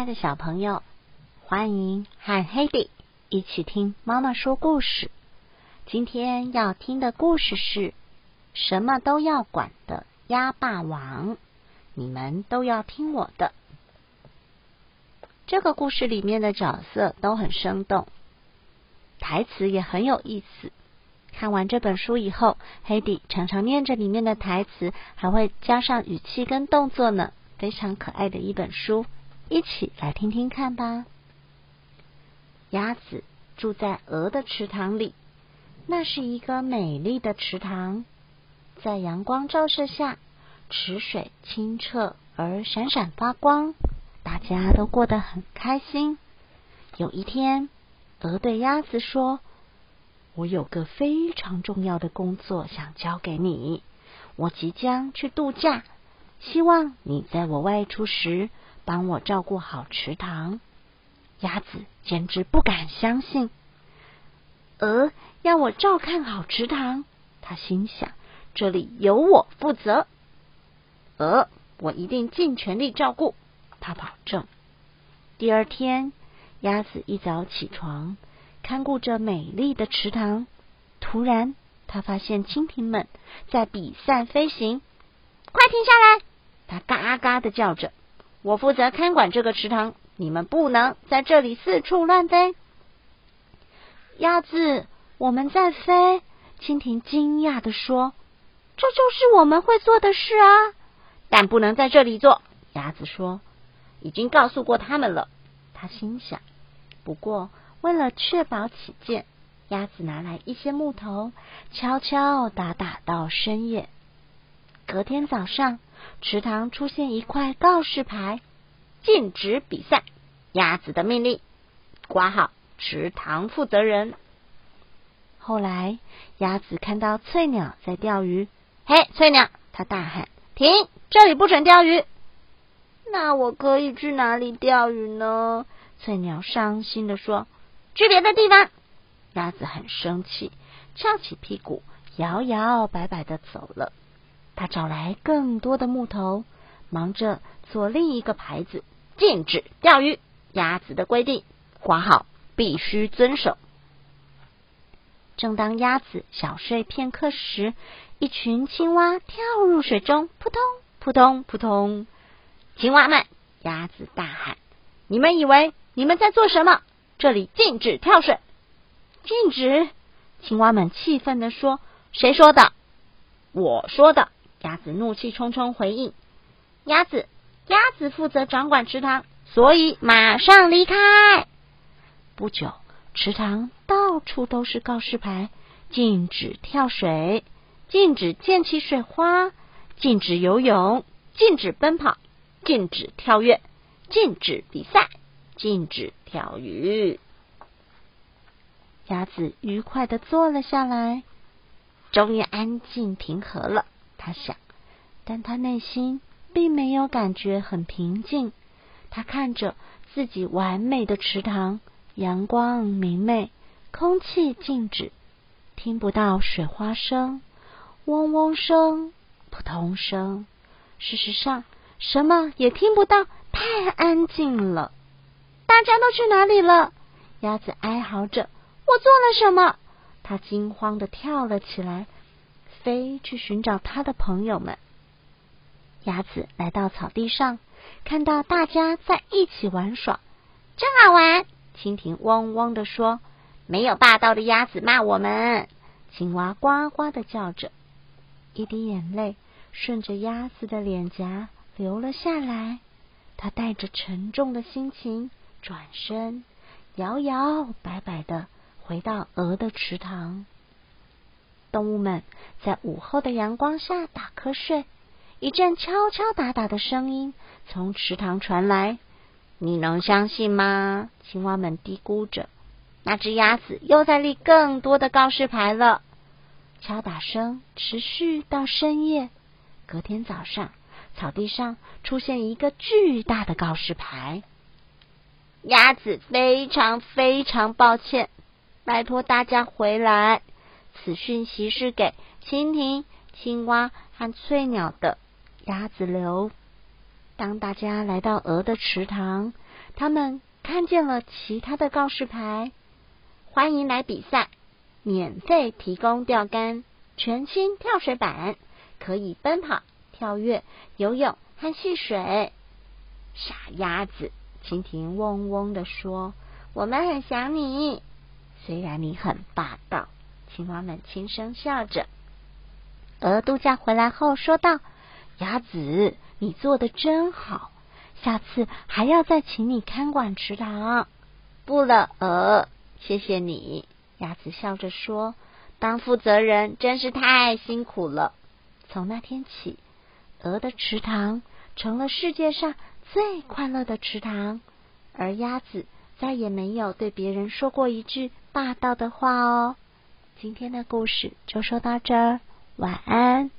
亲爱的小朋友，欢迎和黑迪一起听妈妈说故事。今天要听的故事是什么都要管的鸭霸王，你们都要听我的。这个故事里面的角色都很生动，台词也很有意思。看完这本书以后，黑迪常常念着里面的台词，还会加上语气跟动作呢，非常可爱的一本书。一起来听听看吧。鸭子住在鹅的池塘里，那是一个美丽的池塘，在阳光照射下，池水清澈而闪闪发光，大家都过得很开心。有一天，鹅对鸭子说：“我有个非常重要的工作想交给你，我即将去度假，希望你在我外出时。”帮我照顾好池塘，鸭子简直不敢相信。鹅要我照看好池塘，他心想：这里由我负责。鹅，我一定尽全力照顾。他保证。第二天，鸭子一早起床，看顾着美丽的池塘。突然，他发现蜻蜓们在比赛飞行。快停下来！他嘎嘎的叫着。我负责看管这个池塘，你们不能在这里四处乱飞。鸭子，我们在飞。蜻蜓惊讶的说：“这就是我们会做的事啊，但不能在这里做。”鸭子说：“已经告诉过他们了。”他心想。不过，为了确保起见，鸭子拿来一些木头，敲敲打打到深夜。隔天早上。池塘出现一块告示牌，禁止比赛。鸭子的命令，挂号池塘负责人。后来，鸭子看到翠鸟在钓鱼，嘿，翠鸟，它大喊：“停，这里不准钓鱼。”那我可以去哪里钓鱼呢？翠鸟伤心的说：“去别的地方。”鸭子很生气，翘起屁股，摇摇摆摆的走了。他找来更多的木头，忙着做另一个牌子，禁止钓鱼。鸭子的规定，挂号必须遵守。正当鸭子小睡片刻时，一群青蛙跳入水中，扑通扑通扑通。青蛙们，鸭子大喊：“你们以为你们在做什么？这里禁止跳水！”禁止！青蛙们气愤的说：“谁说的？我说的。”鸭子怒气冲冲回应：“鸭子，鸭子负责掌管池塘，所以马上离开。”不久，池塘到处都是告示牌：禁止跳水，禁止溅起水花，禁止游泳，禁止奔跑，禁止跳跃，禁止比赛，禁止钓鱼。鸭子愉快的坐了下来，终于安静平和了。他想，但他内心并没有感觉很平静。他看着自己完美的池塘，阳光明媚，空气静止，听不到水花声、嗡嗡声、扑通声。事实上，什么也听不到，太安静了。大家都去哪里了？鸭子哀嚎着：“我做了什么？”他惊慌的跳了起来。飞去寻找他的朋友们。鸭子来到草地上，看到大家在一起玩耍，真好玩。蜻蜓汪汪的说：“没有霸道的鸭子骂我们。”青蛙呱呱的叫着，一滴眼泪顺着鸭子的脸颊流了下来。他带着沉重的心情转身，摇摇摆摆的回到鹅的池塘。动物们在午后的阳光下打瞌睡，一阵敲敲打打的声音从池塘传来。你能相信吗？青蛙们嘀咕着。那只鸭子又在立更多的告示牌了。敲打声持续到深夜。隔天早上，草地上出现一个巨大的告示牌。鸭子非常非常抱歉，拜托大家回来。此讯息是给蜻蜓、青蛙和翠鸟的。鸭子留。当大家来到鹅的池塘，他们看见了其他的告示牌：欢迎来比赛，免费提供钓竿、全新跳水板，可以奔跑、跳跃、游泳和戏水。傻鸭子，蜻蜓嗡嗡的说：“我们很想你，虽然你很霸道。”青蛙们轻声笑着。鹅度假回来后说道：“鸭子，你做的真好，下次还要再请你看管池塘。”不了，鹅，谢谢你。鸭子笑着说：“当负责人真是太辛苦了。”从那天起，鹅的池塘成了世界上最快乐的池塘，而鸭子再也没有对别人说过一句霸道的话哦。今天的故事就说到这儿，晚安。